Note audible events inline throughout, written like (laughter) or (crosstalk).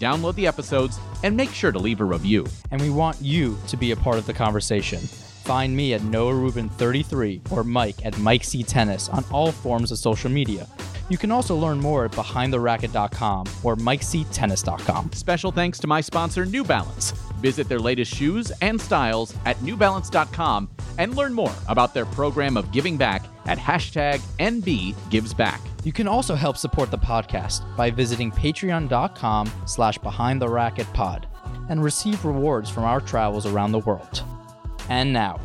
Download the episodes and make sure to leave a review. And we want you to be a part of the conversation. Find me at Noah Rubin 33 or Mike at Mike C Tennis on all forms of social media. You can also learn more at behindtheracket.com or mikectennis.com. Special thanks to my sponsor, New Balance. Visit their latest shoes and styles at newbalance.com and learn more about their program of giving back at hashtag NBGivesBack. You can also help support the podcast by visiting patreon.com slash behind the racket pod and receive rewards from our travels around the world. And now,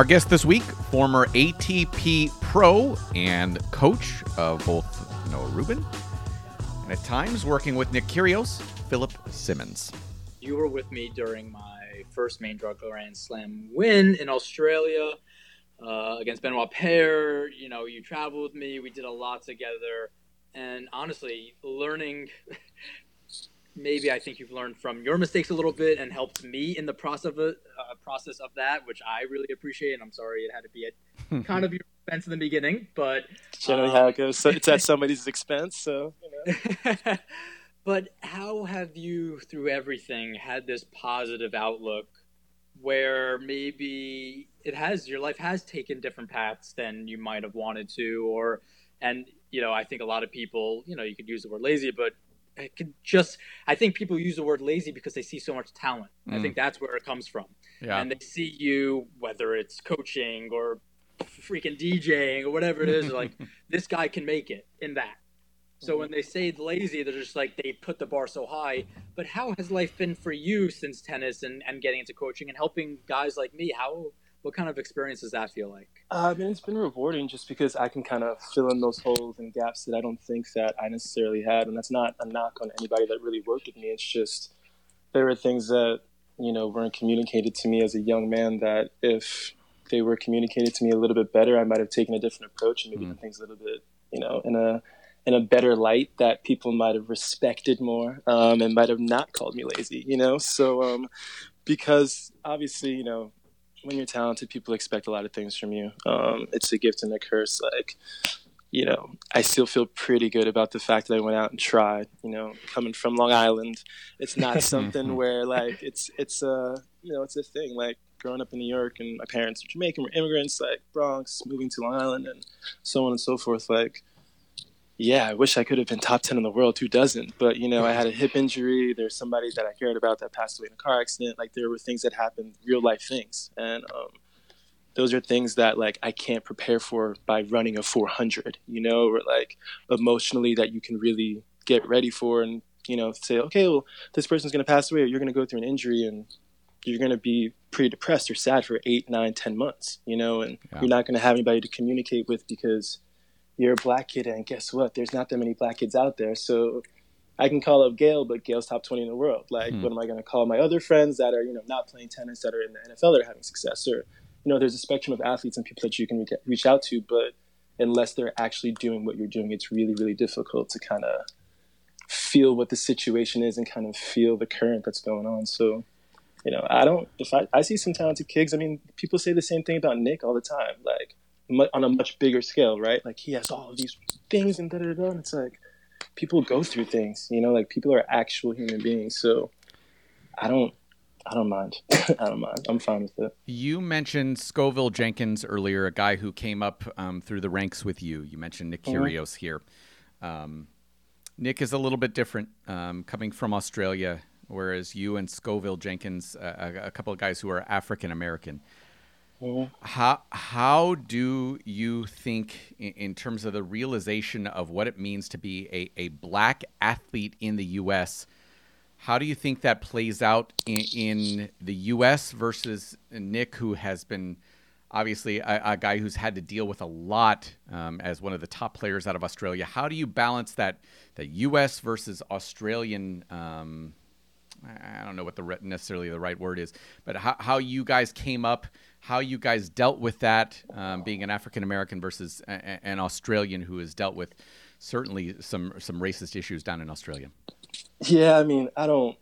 Our guest this week, former ATP pro and coach of both Noah Rubin and at times working with Nick Kyrgios, Philip Simmonds. You were with me during my first main draw Grand Slam win in Australia uh, against Benoit Paire. You know, you traveled with me. We did a lot together. And honestly, learning (laughs) maybe I think you've learned from your mistakes a little bit and helped me in the process of it, uh, process of that, which I really appreciate. And I'm sorry it had to be at (laughs) kind of your expense in the beginning, but generally how it goes. So it's at (laughs) somebody's expense, so you know. (laughs) but how have you, through everything, had this positive outlook where maybe it has your life has taken different paths than you might have wanted to, or and you know I think a lot of people, you know, you could use the word lazy, but I could just I think people use the word lazy because they see so much talent. Mm. I think that's where it comes from. Yeah. And they see you whether it's coaching or freaking DJing or whatever it is, like (laughs) this guy can make it in that. So when they say lazy, they're just like they put the bar so high. But how has life been for you since tennis and, and getting into coaching and helping guys like me? How what kind of experience does that feel like? Uh, I mean, it's been rewarding just because I can kind of fill in those holes and gaps that I don't think that I necessarily had, and that's not a knock on anybody that really worked with me. It's just there were things that you know weren't communicated to me as a young man that if they were communicated to me a little bit better, I might have taken a different approach and maybe mm-hmm. done things a little bit, you know, in a in a better light that people might have respected more um, and might have not called me lazy, you know. So um, because obviously, you know, when you're talented, people expect a lot of things from you. Um, it's a gift and a curse. Like, you know, I still feel pretty good about the fact that I went out and tried. You know, coming from Long Island, it's not (laughs) something where like it's it's a you know it's a thing. Like growing up in New York, and my parents are Jamaican, were immigrants, like Bronx, moving to Long Island, and so on and so forth. Like yeah, I wish I could have been top 10 in the world. Who doesn't? But, you know, I had a hip injury. There's somebody that I cared about that passed away in a car accident. Like, there were things that happened, real life things. And um, those are things that, like, I can't prepare for by running a 400, you know, or like emotionally that you can really get ready for and, you know, say, okay, well, this person's going to pass away or you're going to go through an injury and you're going to be pretty depressed or sad for eight, nine, ten months, you know, and yeah. you're not going to have anybody to communicate with because – you're a black kid, and guess what? There's not that many black kids out there. So I can call up Gail, but Gail's top 20 in the world. Like, hmm. what am I going to call my other friends that are, you know, not playing tennis, that are in the NFL that are having success? Or, you know, there's a spectrum of athletes and people that you can reach out to, but unless they're actually doing what you're doing, it's really, really difficult to kind of feel what the situation is and kind of feel the current that's going on. So, you know, I don't, if I, I see some talented kids, I mean, people say the same thing about Nick all the time. Like, on a much bigger scale, right? Like he has all of these things and da da da. And it's like people go through things, you know. Like people are actual human beings. So I don't, I don't mind. (laughs) I don't mind. I'm fine with it. You mentioned Scoville Jenkins earlier, a guy who came up um, through the ranks with you. You mentioned Nick mm-hmm. Here. Um, Nick is a little bit different, um, coming from Australia, whereas you and Scoville Jenkins, uh, a, a couple of guys who are African American. Mm-hmm. How how do you think, in, in, terms of the realization of what it means to be a, a black athlete in the U.S., How do you think that plays out in, in the U.S. versus Nick, who has been obviously a, a, guy who's had to deal with a lot um, as one of the top players out of Australia. How do you balance that the U.S. versus Australian? Um, I don't know what the re- necessarily the right word is, but how, how you guys came up, how you guys dealt with that, um, being an African American versus a, an Australian who has dealt with certainly some some racist issues down in Australia. Yeah, I mean, I don't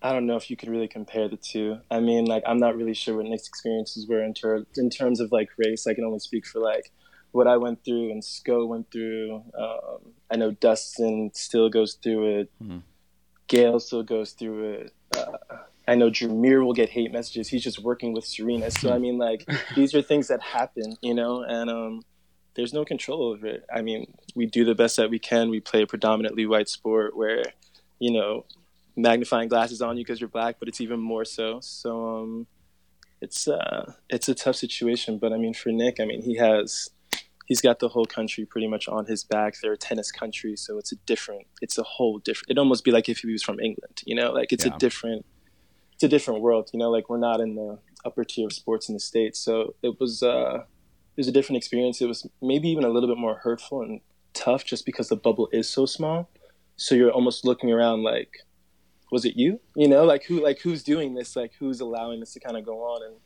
I don't know if you could really compare the two. I mean, like I'm not really sure what Nick's experiences were in, ter- in terms of like race. I can only speak for like what I went through and Sko went through. Um, I know Dustin still goes through it. Mm-hmm. Gail still goes through it. Uh, I know Jameer will get hate messages. He's just working with Serena. So I mean, like (laughs) these are things that happen, you know, and um, there's no control over it. I mean, we do the best that we can. We play a predominantly white sport where, you know, magnifying glasses on you because you're black, but it's even more so. So um, it's uh, it's a tough situation. But I mean, for Nick, I mean, he has he's got the whole country pretty much on his back. They're a tennis country, so it's a different. It's a whole different. It'd almost be like if he was from England, you know, like it's yeah. a different. It's a different world, you know. Like we're not in the upper tier of sports in the states, so it was. Uh, it was a different experience. It was maybe even a little bit more hurtful and tough, just because the bubble is so small. So you're almost looking around like, was it you? You know, like who, like who's doing this? Like who's allowing this to kind of go on? And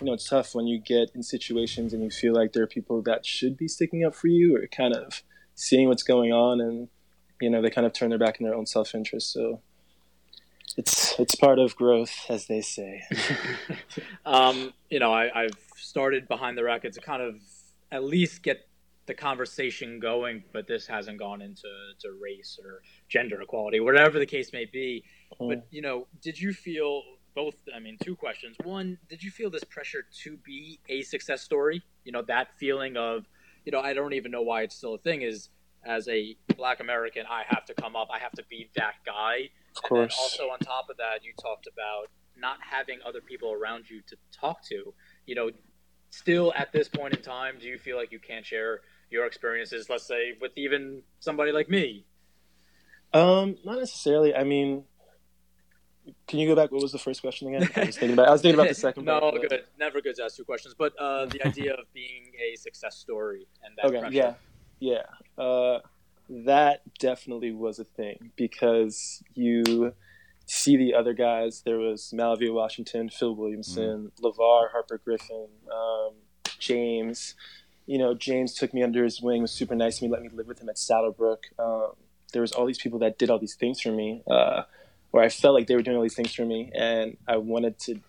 you know, it's tough when you get in situations and you feel like there are people that should be sticking up for you or kind of seeing what's going on, and you know, they kind of turn their back in their own self interest. So it's it's part of growth, as they say. (laughs) um, you know, I, I've started behind the racket to kind of at least get the conversation going, but this hasn't gone into to race or gender equality, whatever the case may be. Mm. But you know, did you feel both? I mean, two questions. One, did you feel this pressure to be a success story? You know, that feeling of, you know, I don't even know why it's still a thing. Is as a Black American, I have to come up. I have to be that guy. Of course. also, on top of that, you talked about not having other people around you to talk to. You know, still at this point in time, do you feel like you can't share your experiences, let's say, with even somebody like me? Um, not necessarily. I mean, can you go back? What was the first question again? I was thinking about. I was thinking about the second. (laughs) no, part, good. Never good to ask two questions, but uh, the (laughs) idea of being a success story and that okay, pressure. Yeah, yeah. Uh, that definitely was a thing because you see the other guys. There was MaliVai Washington, Phil Williamson, mm. LeVar, Harper Griffith, um, James you know, James took me under his wing, was super nice to me, let me live with him at Saddlebrook. Um, there was all these people that did all these things for me, uh, where I felt like they were doing all these things for me, and I wanted to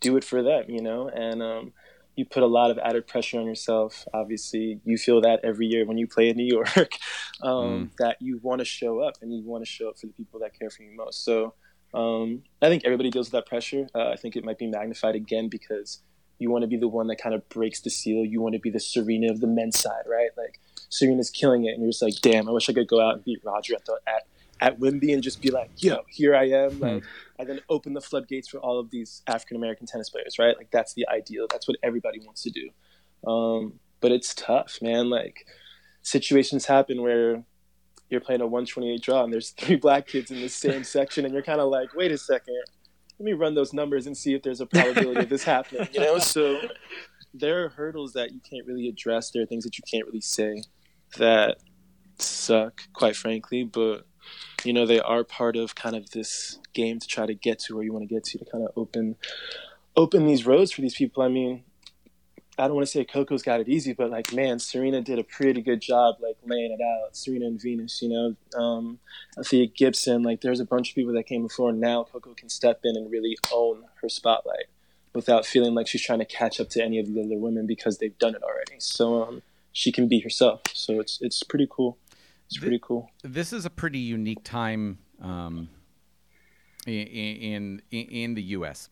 do it for them, you know. And um, you put a lot of added pressure on yourself. Obviously, you feel that every year when you play in New York, (laughs) um, mm. that you want to show up and you want to show up for the people that care for you most. So um, I think everybody deals with that pressure. Uh, I think it might be magnified again because you want to be the one that kind of breaks the seal. You want to be the Serena of the men's side, right? Like Serena's killing it, and you're just like, damn, I wish I could go out and beat Roger at the, at at Wimby and just be like, yo, here I am, like, mm. and then open the floodgates for all of these African American tennis players, right? Like that's the ideal. That's what everybody wants to do. Um, but it's tough, man. Like situations happen where you're playing a 128 draw and there's three black kids in the same (laughs) section, and you're kind of like, wait a second, let me run those numbers and see if there's a probability of this (laughs) happening. You know, so there are hurdles that you can't really address. There are things that you can't really say that suck, quite frankly. But you know, they are part of kind of this game to try to get to where you want to get to to kind of open open these roads for these people. I mean, I don't want to say Coco's got it easy, but like, man, Serena did a pretty good job, like laying it out. Serena and Venus, you know, um, Althea Gibson, like, there's a bunch of people that came before. Now Coco can step in and really own her spotlight without feeling like she's trying to catch up to any of the other women because they've done it already. So um, she can be herself. So it's it's pretty cool. It's pretty cool. This is a pretty unique time um, in, in in the U.S.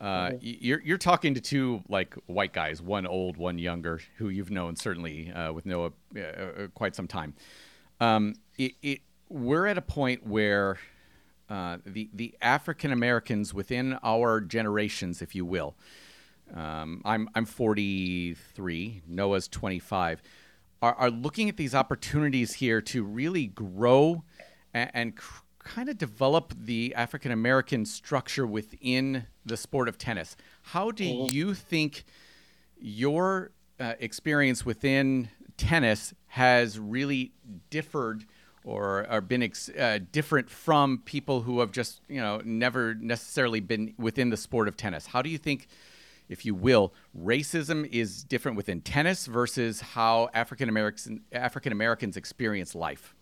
Uh, you're you're talking to two like white guys, one old, one younger, who you've known certainly uh, with Noah uh, uh, quite some time. Um, it, it, we're at a point where uh, the the African Americans within our generations, if you will, um, I'm I'm 43, Noah's 25, are, are looking at these opportunities here to really grow and, and cr- kind of develop the African American structure within the sport of tennis. How do mm-hmm. you think your uh, experience within tennis has really differed or, or been ex- uh, different from people who have just you know never necessarily been within the sport of tennis? How do you think? If you will, racism is different within tennis versus how African Americans African Americans experience life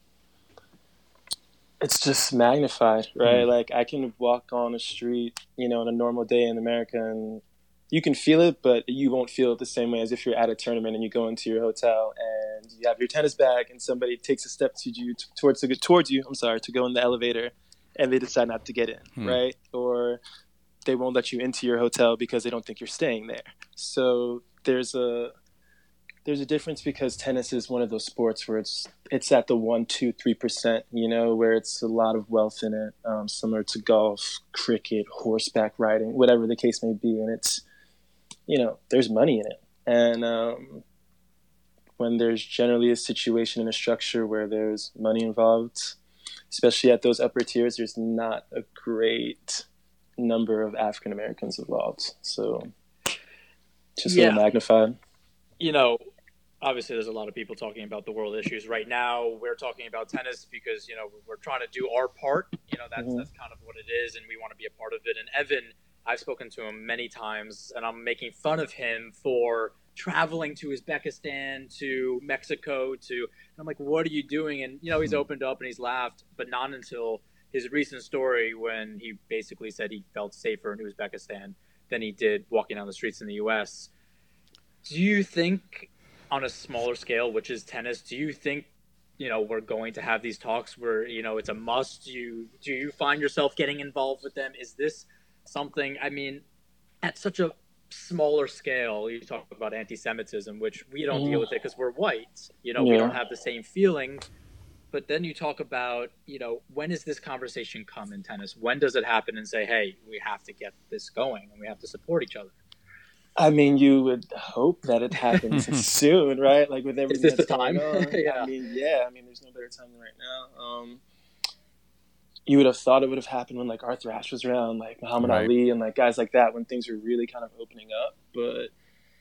it's just magnified, right? Mm. Like I can walk on a street, you know, on a normal day in America and you can feel it, but you won't feel it the same way as if you're at a tournament and you go into your hotel and you have your tennis bag and somebody takes a step to you towards to towards you. I'm sorry to go in the elevator, and they decide not to get in, hmm. right? Or they won't let you into your hotel because they don't think you're staying there. So there's a there's a difference because tennis is one of those sports where it's it's at the one, two, three percent, you know, where it's a lot of wealth in it, um, similar to golf, cricket, horseback riding, whatever the case may be, and it's you know, there's money in it, and um, when there's generally a situation in a structure where there's money involved, especially at those upper tiers, there's not a great number of African Americans involved, so just yeah. a little magnified. You know, obviously there's a lot of people talking about the world issues right now. We're talking about tennis because you know we're trying to do our part. You know that's mm-hmm. that's kind of what it is, and we want to be a part of it. And Evan, I've spoken to him many times, and I'm making fun of him for traveling to Uzbekistan, to Mexico, to. And I'm like, what are you doing? And you know he's mm-hmm. opened up and he's laughed, but not until his recent story when he basically said he felt safer in Uzbekistan than he did walking down the streets in the U.S. Do you think on a smaller scale, which is tennis, do you think you know we're going to have these talks where you know it's a must? Do you do you find yourself getting involved with them? Is this something? I mean, at such a smaller scale, you talk about anti-Semitism, which we don't mm. deal with it because we're white. You know, yeah. we don't have the same feeling. But then you talk about, you know, when does this conversation come in tennis? When does it happen and say, hey, we have to get this going and we have to support each other? I mean, you would hope that it happens (laughs) soon, right? Like with everything that's going on. (laughs) yeah. I mean, yeah. I mean, there's no better time than right now. Um, you would have thought it would have happened when like Arthur Ashe was around, like Muhammad right. Ali, and like guys like that when things were really kind of opening up. But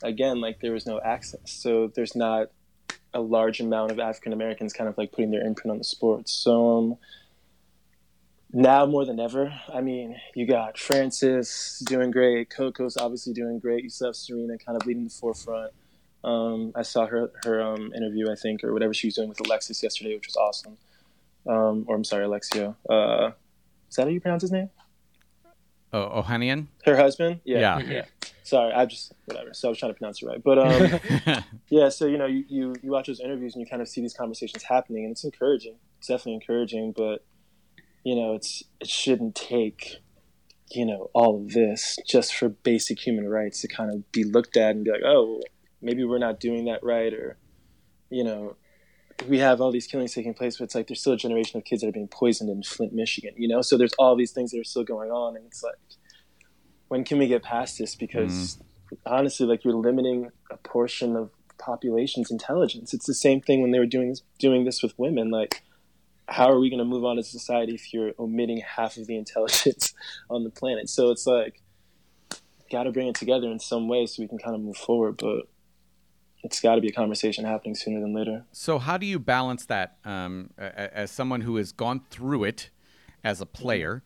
again, like there was no access, so there's not a large amount of African Americans kind of like putting their imprint on the sport. So. Um, now more than ever. I mean, you got Frances doing great, Coco's obviously doing great. You still have Serena kind of leading the forefront. Um, I saw her her um, interview, I think, or whatever she was doing with Alexis yesterday, which was awesome. Um, or I'm sorry, Alexio. Uh, is that how you pronounce his name? Oh, Ohanian. Her husband. Yeah. Yeah. yeah. Sorry, I just whatever. So I was trying to pronounce it right, but um, (laughs) yeah. So you know, you, you you watch those interviews and you kind of see these conversations happening, and it's encouraging. It's definitely encouraging, but you know, it's it shouldn't take you know all of this just for basic human rights to kind of be looked at and be like, oh, maybe we're not doing that right, or you know, we have all these killings taking place, but it's like there's still a generation of kids that are being poisoned in Flint, Michigan. You know, so there's all these things that are still going on, and it's like, when can we get past this? Because mm. honestly, like you're limiting a portion of population's intelligence. It's the same thing when they were doing this, doing this with women, like how are we going to move on as a society if you're omitting half of the intelligence (laughs) on the planet? So it's like, got to bring it together in some way so we can kind of move forward. But it's got to be a conversation happening sooner than later. So how do you balance that um, as someone who has gone through it as a player?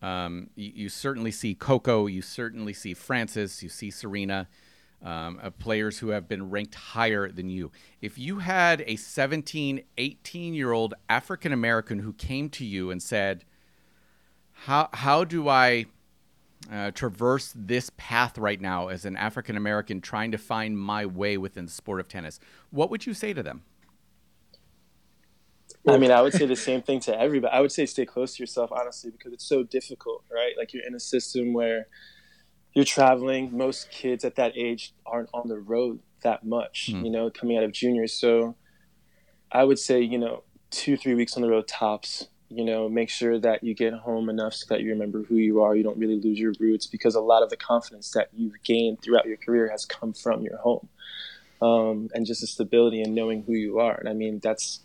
Um, you, you, certainly see Coco, you certainly see Frances, you see Serena um, of players who have been ranked higher than you. If you had a 17, 18 year old African American who came to you and said, How, how do I uh, traverse this path right now as an African American trying to find my way within the sport of tennis? What would you say to them? I mean, I would say the same thing to everybody. I would say stay close to yourself, honestly, because it's so difficult, right? Like you're in a system where you're traveling. Most kids at that age aren't on the road that much, mm. you know, coming out of juniors. So I would say, you know, two, three weeks on the road tops. You know, make sure that you get home enough so that you remember who you are. You don't really lose your roots because a lot of the confidence that you've gained throughout your career has come from your home. Um, and just the stability and knowing who you are. And I mean, that's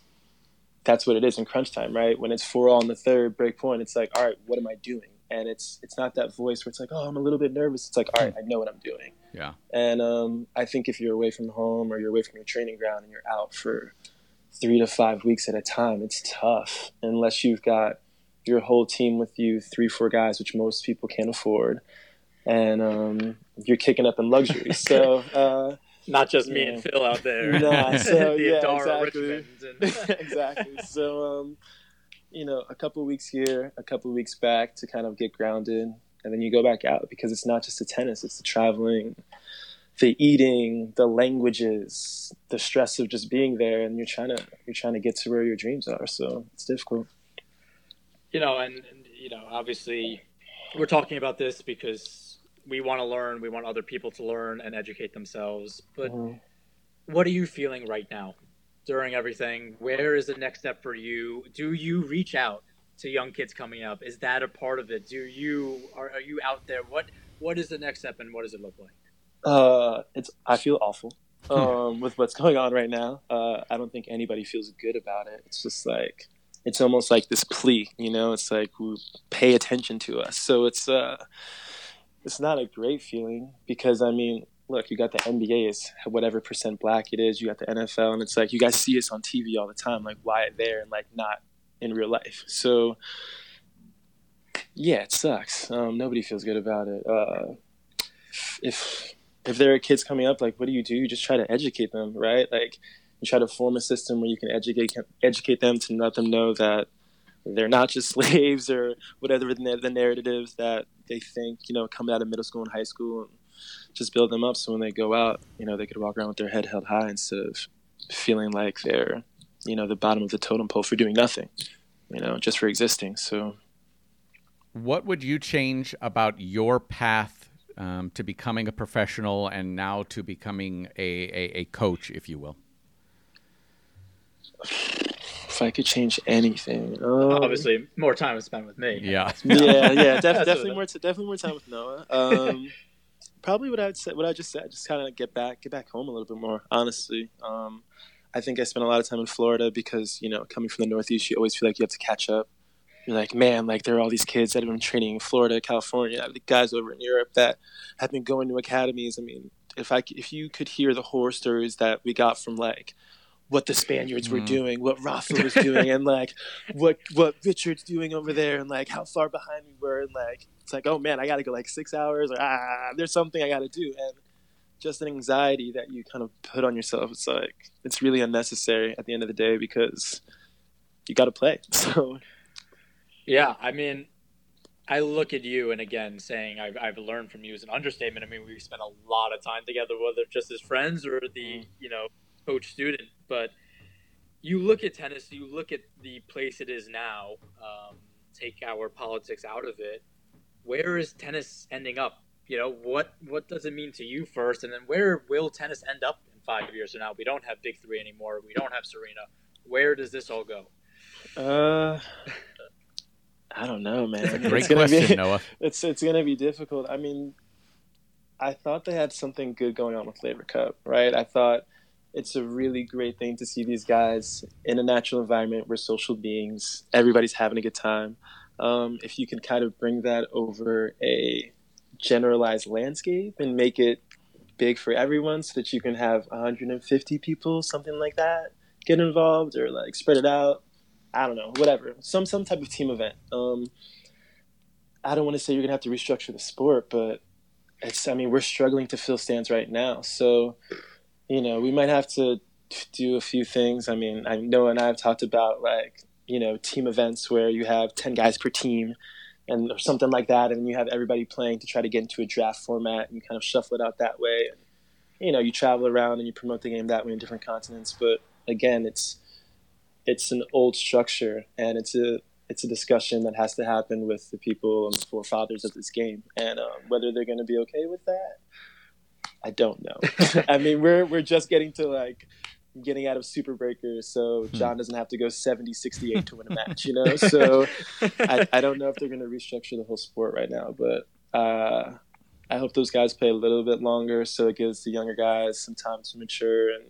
that's what it is in crunch time, right? When it's four all in the third break point, it's like, all right, what am I doing? And it's it's not that voice where it's like, oh, I'm a little bit nervous. It's like, all right, I know what I'm doing. Yeah. And um, I think if you're away from home or you're away from your training ground and you're out for three to five weeks at a time, it's tough unless you've got your whole team with you, three, four guys, which most people can't afford, and um, you're kicking up in luxury. (laughs) So. Uh, not just me yeah. and Phil out there. (laughs) Nah, (laughs) so yeah, exactly. And... exactly. So, um, you know, a couple weeks here, a couple weeks back to kind of get grounded, and then you go back out because it's not just the tennis; it's the traveling, the eating, the languages, the stress of just being there, and you're trying to you're trying to get to where your dreams are. So it's difficult. You know, and, and you know, obviously, we're talking about this because we want to learn, we want other people to learn and educate themselves. But mm-hmm. what are you feeling right now during everything? Where is the next step for you? Do you reach out to young kids coming up? Is that a part of it? Do you are, are you out there? What what is the next step and what does it look like? Uh, it's I feel awful (laughs) um, with what's going on right now. Uh, I don't think anybody feels good about it. It's just like it's almost like this plea, you know. It's like pay attention to us. So it's uh, it's not a great feeling because I mean, look, you got the NBA is whatever percent black it is. You got the NFL, and it's like you guys see us on TV all the time. Like, why there and like not in real life? So, yeah, it sucks. Um, nobody feels good about it. Uh, if if there are kids coming up, like, what do you do? You just try to educate them, right? Like, you try to form a system where you can educate educate them to let them know that they're not just (laughs) slaves or whatever the, narratives that they think, you know, coming out of middle school and high school and just build them up so when they go out, you know, they could walk around with their head held high instead of feeling like they're, you know, the bottom of the totem pole for doing nothing, you know, just for existing. So, what would you change about your path um, to becoming a professional and now to becoming a, a, a coach, if you will? if I could change anything, um, obviously more time spent with me. Yeah, yeah, yeah. (laughs) Def- definitely more, t- definitely more time with Noah. Um, (laughs) probably what I'd say, what I just said, just kind of get back, get back home a little bit more. Honestly, um, I think I spent a lot of time in Florida because you know, coming from the Northeast, you always feel like you have to catch up. You're like, man, like there are all these kids that have been training in Florida, California, the guys over in Europe that have been going to academies. I mean, if I if you could hear the horror stories that we got from like what the Spaniards were mm. doing, what Rafa was (laughs) doing, and like what what Richard's doing over there, and like how far behind we were, and like it's like, oh man, I got to go like six hours, or ah, there's something I got to do, and just an anxiety that you kind of put on yourself. It's like it's really unnecessary at the end of the day because you got to play. (laughs) So, yeah, I mean, I look at you, and again, saying I've, I've learned from you is an understatement. I mean, we spent a lot of time together, whether just as friends or the mm. you know coach student, but you look at tennis, you look at the place it is now, um, take our politics out of it. Where is tennis ending up? You know, what what does it mean to you first, and then where will tennis end up in five years from now? We don't have big three anymore. We don't have Serena. Where does this all go? Uh, I don't know, man. great question, be, Noah. (laughs) It's it's gonna be difficult. I mean, I thought they had something good going on with Laver Cup, right? I thought it's a really great thing to see these guys in a natural environment. We're social beings. Everybody's having a good time. Um, if you can kind of bring that over a generalized landscape and make it big for everyone so that you can have 150 people, something like that, get involved or like spread it out. I don't know, whatever. Some some type of team event. Um, I don't want to say you're gonna have to restructure the sport, but it's. I mean, we're struggling to fill stands right now, so you know, we might have to do a few things. I mean, I know and I have talked about like, you know, team events where you have 10 guys per team and or something like that. And you have everybody playing to try to get into a draft format and you kind of shuffle it out that way. And, you know, you travel around and you promote the game that way in different continents. But again, it's, it's an old structure and it's a, it's a discussion that has to happen with the people and the forefathers of this game and um, whether they're going to be okay with that I don't know. (laughs) I mean, we're we're just getting to like getting out of super breakers so hmm. john doesn't have to go 70 68 to win a (laughs) match you know so I, I don't know if they're going to restructure the whole sport right now but uh, i hope those guys play a little bit longer so it gives the younger guys some time to mature and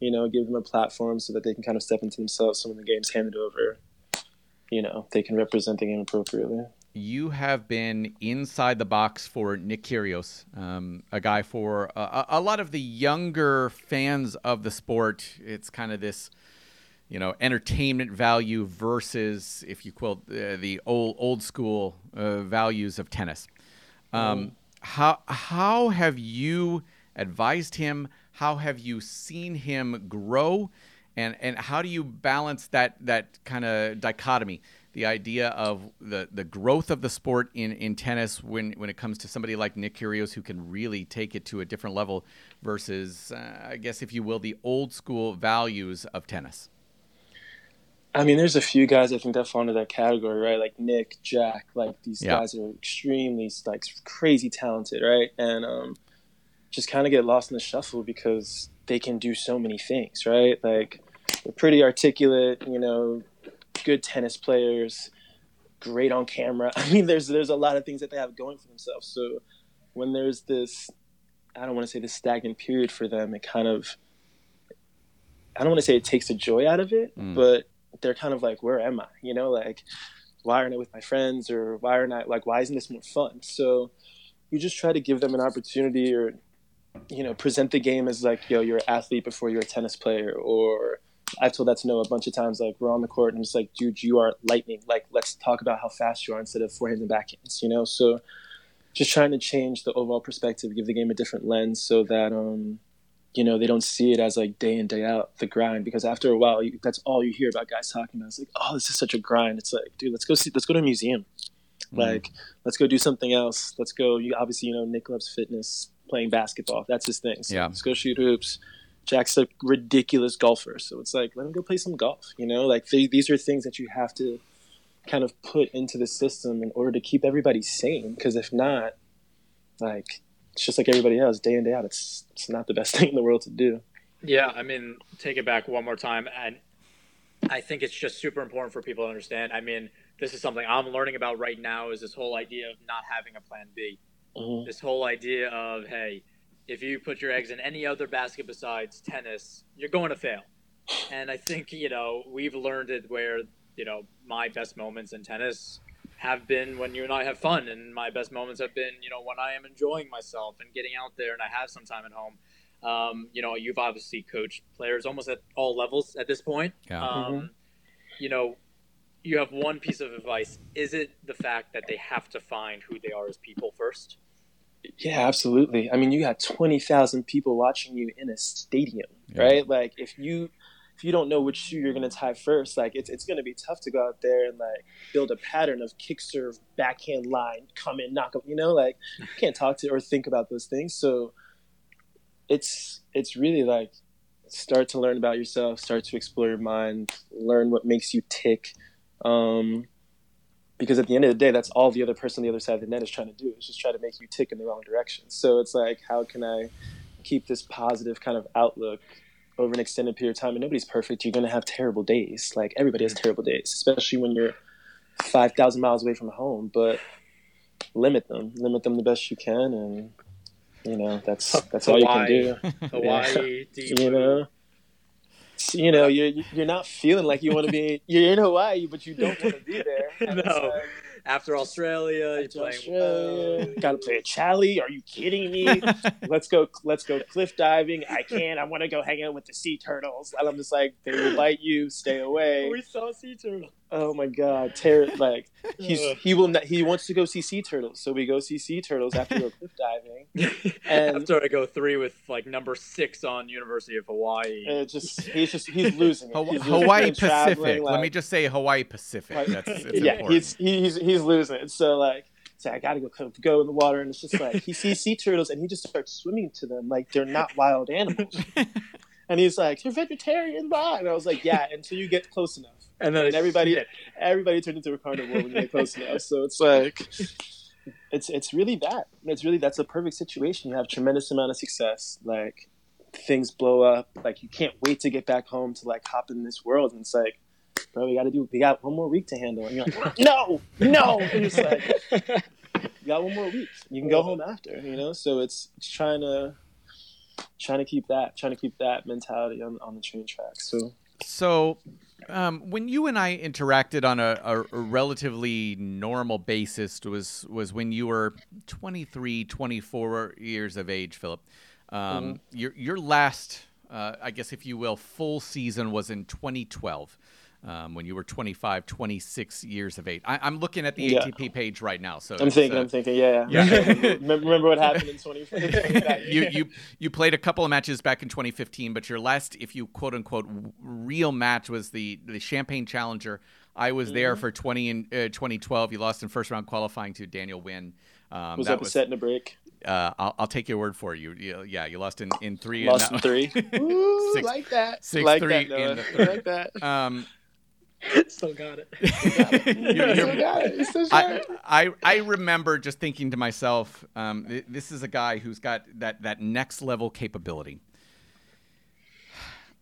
You know, give them a platform so that they can kind of step into themselves. So when the game's handed over, you know, they can represent the game appropriately. You have been inside the box for Nick Kyrgios, um, a guy for a, a lot of the younger fans of the sport. It's kind of this you know entertainment value versus if you quote uh, the old old school uh, values of tennis um, mm. how how have you advised him how have you seen him grow and and how do you balance that that kind of dichotomy the idea of the the growth of the sport in in tennis when when it comes to somebody like Nick Kyrgios who can really take it to a different level versus uh, I guess if you will the old school values of tennis I mean, there's a few guys I think that fall into that category, right? Like Nick, Jack, like these yeah. guys are extremely like crazy talented, right? And um, just kind of get lost in the shuffle because they can do so many things, right? Like they're pretty articulate, you know, good tennis players, great on camera. (laughs) I mean, there's there's a lot of things that they have going for themselves. So when there's this, I don't want to say this stagnant period for them, it kind of I don't want to say it takes the joy out of it, mm. but they're kind of like, where am I? You know, like, why aren't I with my friends or why aren't I like, why isn't this more fun? So you just try to give them an opportunity or, you know, present the game as like, yo, you're an athlete before you're a tennis player. Or I've told that to Noah a bunch of times. Like, we're on the court and it's like, dude, you are lightning. Like, let's talk about how fast you are instead of forehands and backhands, you know? So just trying to change the overall perspective, give the game a different lens so that, um, you know, they don't see it as like day in day out the grind because after a while, you, that's all you hear about guys talking about. It's like, oh, this is such a grind. It's like, dude, let's go see, let's go to a museum. Mm. Like, let's go do something else. Let's go. You obviously, you know, Nick loves fitness, playing basketball. That's his thing. So yeah. Let's go shoot hoops. Jack's a ridiculous golfer, so it's like let him go play some golf. You know, like they, these are things that you have to kind of put into the system in order to keep everybody sane. Because if not, like it's just like everybody else, day in day out. It's it's not the best (laughs) thing in the world to do. Yeah, I mean, take it back one more time, and I think it's just super important for people to understand. I mean, this is something I'm learning about right now. Is this whole idea of not having a plan B? Mm-hmm. This whole idea of hey, if you put your eggs in any other basket besides tennis, you're going to fail. And I think you know we've learned it where you know my best moments in tennis have been when you and I have fun, and my best moments have been, you know, when I am enjoying myself and getting out there and I have some time at home. Um, you know, you've obviously coached players almost at all levels at this point. Yeah. Um, mm-hmm. You know, you have one piece of advice. Is it the fact that they have to find who they are as people first? Yeah, absolutely. I mean, you got 20,000 people watching you in a stadium, yeah. right? Like, if you if you don't know which shoe you're going to tie first, like it's it's going to be tough to go out there and like build a pattern of kick serve, backhand line, come in, knock up. You know, like you (laughs) can't talk to or think about those things. So it's it's really like start to learn about yourself, start to explore your mind, learn what makes you tick. Um, because at the end of the day, that's all the other person on the other side of the net is trying to do is just try to make you tick in the wrong direction. So it's like, how can I keep this positive kind of outlook over an extended period of time, and nobody's perfect. You're going to have terrible days. Like everybody has terrible days, especially when you're 5,000 miles away from home. But limit them, limit them the best you can, and you know that's that's Hawaii. all you can do. Hawaii, (laughs) yeah. you know. You know, you're you're not feeling like you want to be. (laughs) You're in Hawaii, but you don't want to be there. (laughs) no, after Australia, after you're playing. Australia, gotta play a Chally. Are you kidding me? (laughs) let's go. Let's go cliff diving. I can't. I want to go hang out with the sea turtles. And I'm just like, they will bite you. Stay away. We saw sea turtles. Oh my god, Ter- like he's he will not, he wants to go see sea turtles, so we go see sea turtles after we go cliff diving. And after I go three with like number six on University of Hawaii, it just he's just he's losing. He's Hawaii losing Pacific. Like, Let me just say Hawaii Pacific. That's, yeah, important. he's he's he's losing it. So like. So I gotta go go in the water, and it's just like he sees sea turtles, and he just starts swimming to them like they're not wild animals. (laughs) and he's like, "You're vegetarian, blah." And I was like, "Yeah, until you get close enough." (laughs) and then and everybody everybody turned into a carnivore when they get close enough. So it's like it's it's really that. It's really that's a perfect situation. You have tremendous amount of success. Like things blow up. Like you can't wait to get back home to like hop in this world. And it's like, bro, we got to do. We got one more week to handle. And you're like, no, no. And it's like, (laughs) you got one more week. You can go home after. You know. So it's it's trying to trying to keep that, trying to keep that mentality on on the train track. So, so um, when you and I interacted on a, a, a, relatively normal basis was was when you were 23, 24 years of age, Philip. Um, mm-hmm. Your your last, uh, I guess, if you will, full season was in 2012 um, when you were 25, 26 years of age. I, am looking at the yeah. ATP page right now. So I'm thinking, uh, I'm thinking, yeah, yeah. yeah. (laughs) remember, what happened in 2015? (laughs) (laughs) you, you, you played a couple of matches back in 2015, but your last, if you quote unquote, real match was the, the Champaign Challenger. I was mm-hmm. there for 20 in uh, 2012. You lost in first round qualifying to Daniel Wynn. Um, was that, that was, a set and a break? Uh, I'll, I'll, take your word for it. You, you, yeah, you lost in, in three. Lost in three. Ooh, six, like that. Six like three that, in the third. like that. Um, (laughs) Still got it. (laughs) Still got it. Still I, I, I remember just thinking to myself, um, this is a guy who's got that, that next level capability.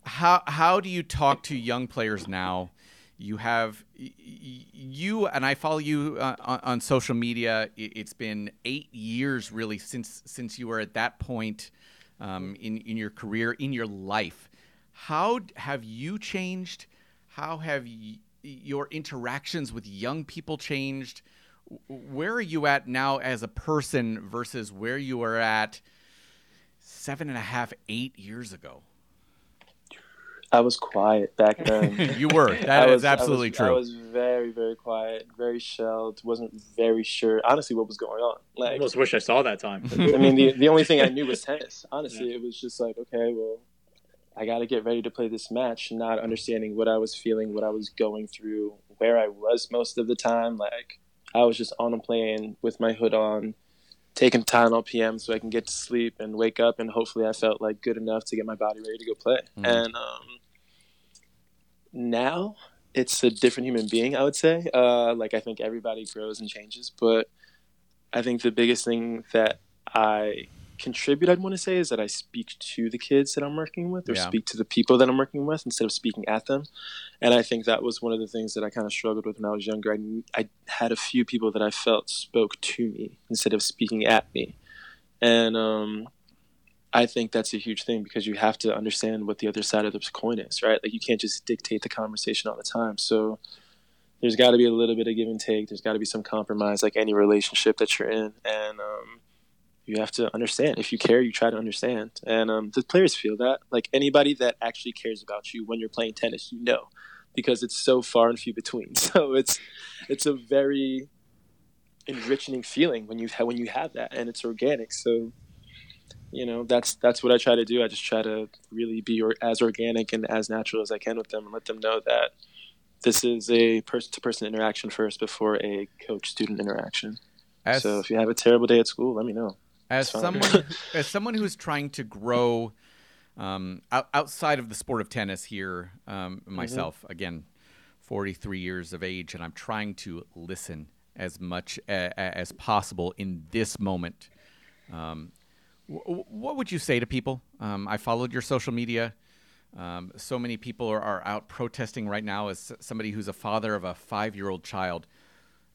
How how do you talk to young players now? You have you and I follow you uh, on, on, social media. It's been eight years really since since you were at that point um, in in your career in your life. How have you changed? How have y- your interactions with young people changed? Where are you at now as a person versus where you were at seven and a half, eight years ago? I was quiet back then. (laughs) you were. (laughs) That was, is absolutely I was, true. I was very, very quiet, very shelled. wasn't very sure, honestly, what was going on. Like, I almost wish I saw that time. (laughs) I mean, the, the only thing I knew was tennis. Honestly, yeah. it was just like, okay, well, I got to get ready to play this match, not understanding what I was feeling, what I was going through, where I was most of the time. Like I was just on a plane with my hood on, taking Tylenol PM so I can get to sleep and wake up, and hopefully I felt like good enough to get my body ready to go play. Mm-hmm. And um, now it's a different human being, I would say. Uh, like I think everybody grows and changes, but I think the biggest thing that I contribute i'd want to say is that i speak to the kids that i'm working with or yeah. speak to the people that i'm working with instead of speaking at them. And i think that was one of the things that i kind of struggled with when i was younger. I, I had a few people that i felt spoke to me instead of speaking at me. And um, i think that's a huge thing because you have to understand what the other side of the coin is right? Like you can't just dictate the conversation all the time. So there's got to be a little bit of give and take. There's got to be some compromise like any relationship that you're in. And um, you have to understand. If you care, you try to understand. And um, the players feel that. Like anybody that actually cares about you when you're playing tennis, you know, because it's so far and few between. (laughs) So it's it's a very enriching feeling when you have when you have that, and it's organic. So you know that's that's what I try to do. I just try to really be or, as organic and as natural as I can with them, and let them know that this is a person-to-person interaction first before a coach-student interaction. As, so if you have a terrible day at school, let me know. As someone, as someone who's trying to grow um, out, outside of the sport of tennis here, um, mm-hmm. myself mm-hmm. again, 43 years of age, and I'm trying to listen as much a, as possible in this moment. Um, w- what would you say to people? Um, I followed your social media. Um, so many people are, are, out protesting right now as somebody who's a father of a five year old child.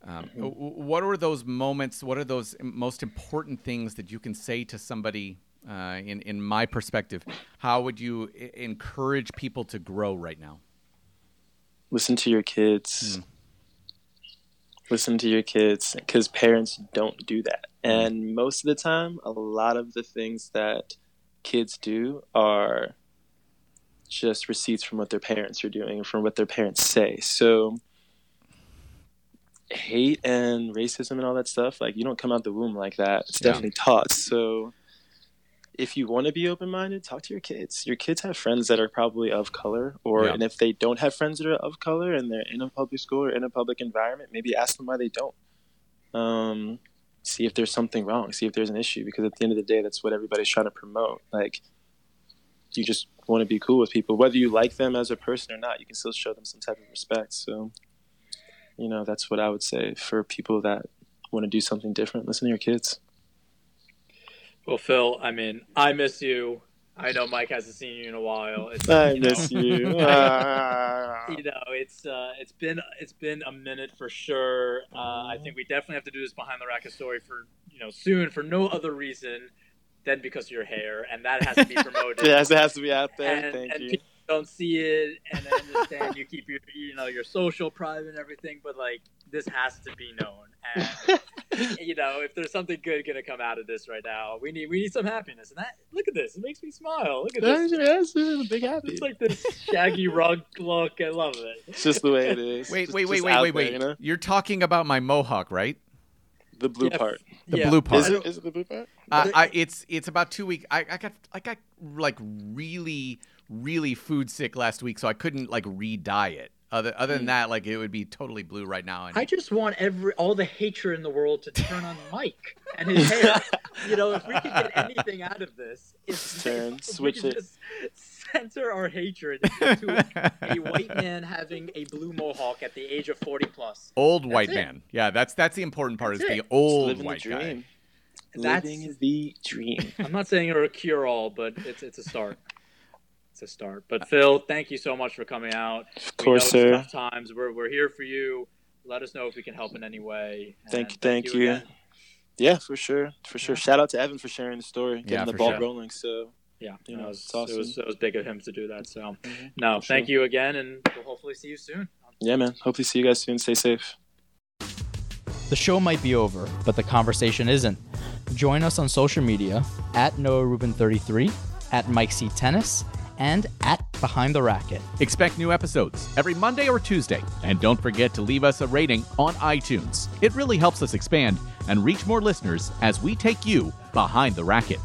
Um, what are those moments? What are those most important things that you can say to somebody? Uh, in in my perspective, how would you I- encourage people to grow right now? Listen to your kids. Mm. Listen to your kids because parents don't do that, mm. and most of the time, a lot of the things that kids do are just receipts from what their parents are doing, from what their parents say. So hate and racism and all that stuff, like you don't come out the womb like that. It's definitely taught. So if you want to be open minded, talk to your kids. Your kids have friends that are probably of color, or yeah. and if they don't have friends that are of color and they're in a public school or in a public environment, maybe ask them why they don't. Um, see if there's something wrong. See if there's an issue, because at the end of the day, that's what everybody's trying to promote. Like you just want to be cool with people, whether you like them as a person or not. You can still show them some type of respect. So you know, that's what I would say for people that want to do something different. Listen to your kids. Well, Phil, I mean, I miss you. I know Mike hasn't seen you in a while. It's, I you miss know, (laughs) you. you know, it's uh, it's been it's been a minute for sure. Uh, I think we definitely have to do this behind the racket story for you know soon for no other reason than because of your hair, and that has to be (laughs) promoted. yes, it has to be out there. and, Thank and you. people don't see it, and I understand you keep your you know your social private and everything, but like this has to be known. And (laughs) you know, if there's something good gonna come out of this right now, we need we need some happiness. And that look at this, it makes me smile. Look at this. Yes, this is a big happy. It's like this shaggy (laughs) rug look. I love it. It's just the way it is. Wait, Just- wait, wait, just wait, wait, there, wait. You know? You're talking about my mohawk, right? The blue Yeah. part. The Yeah. blue part. Is it, is it the blue part? Uh, I, it's it's about two weeks. I, I got I got like really really food sick last week, so I couldn't like re-dye it. Other other than Mm. that, like it would be totally blue right now. And I just want every all the hatred in the world to turn on Mike and his hair. (laughs) you know, if we could get anything out of this, it's Turn, if switch it. Just center our hatred to a white (laughs) man having a blue mohawk at the age of forty plus. old white it. man. Yeah, that's that's the important part. That's is it. the old living white the guy. dream. That's- the dream. I'm not saying you're a cure all, but it's it's a start. (laughs) It's a start. But Phil, thank you so much for coming out. Of We course, know it's sir. tough times. We're we're here for you. Let us know if we can help in any way. Thank, you. thank you. again. Yeah, for sure, for sure. Shout out to Evan for sharing the story, getting Yeah, the ball sure. rolling. So Yeah, You know, it, was, it's awesome. it was it was big of him to do that. So Mhm. no, For thank sure. you again, and we'll hopefully see you soon. yeah, man. Hopefully, see you guys soon. Stay safe. The show might be over, but the conversation isn't. Join us on social media at Noah Rubin33, at Mike C. Tennis, and at Behind the Racquet. Expect new episodes every Monday or Tuesday. And don't forget to leave us a rating on iTunes. It really helps us expand and reach more listeners as we take you behind the racket.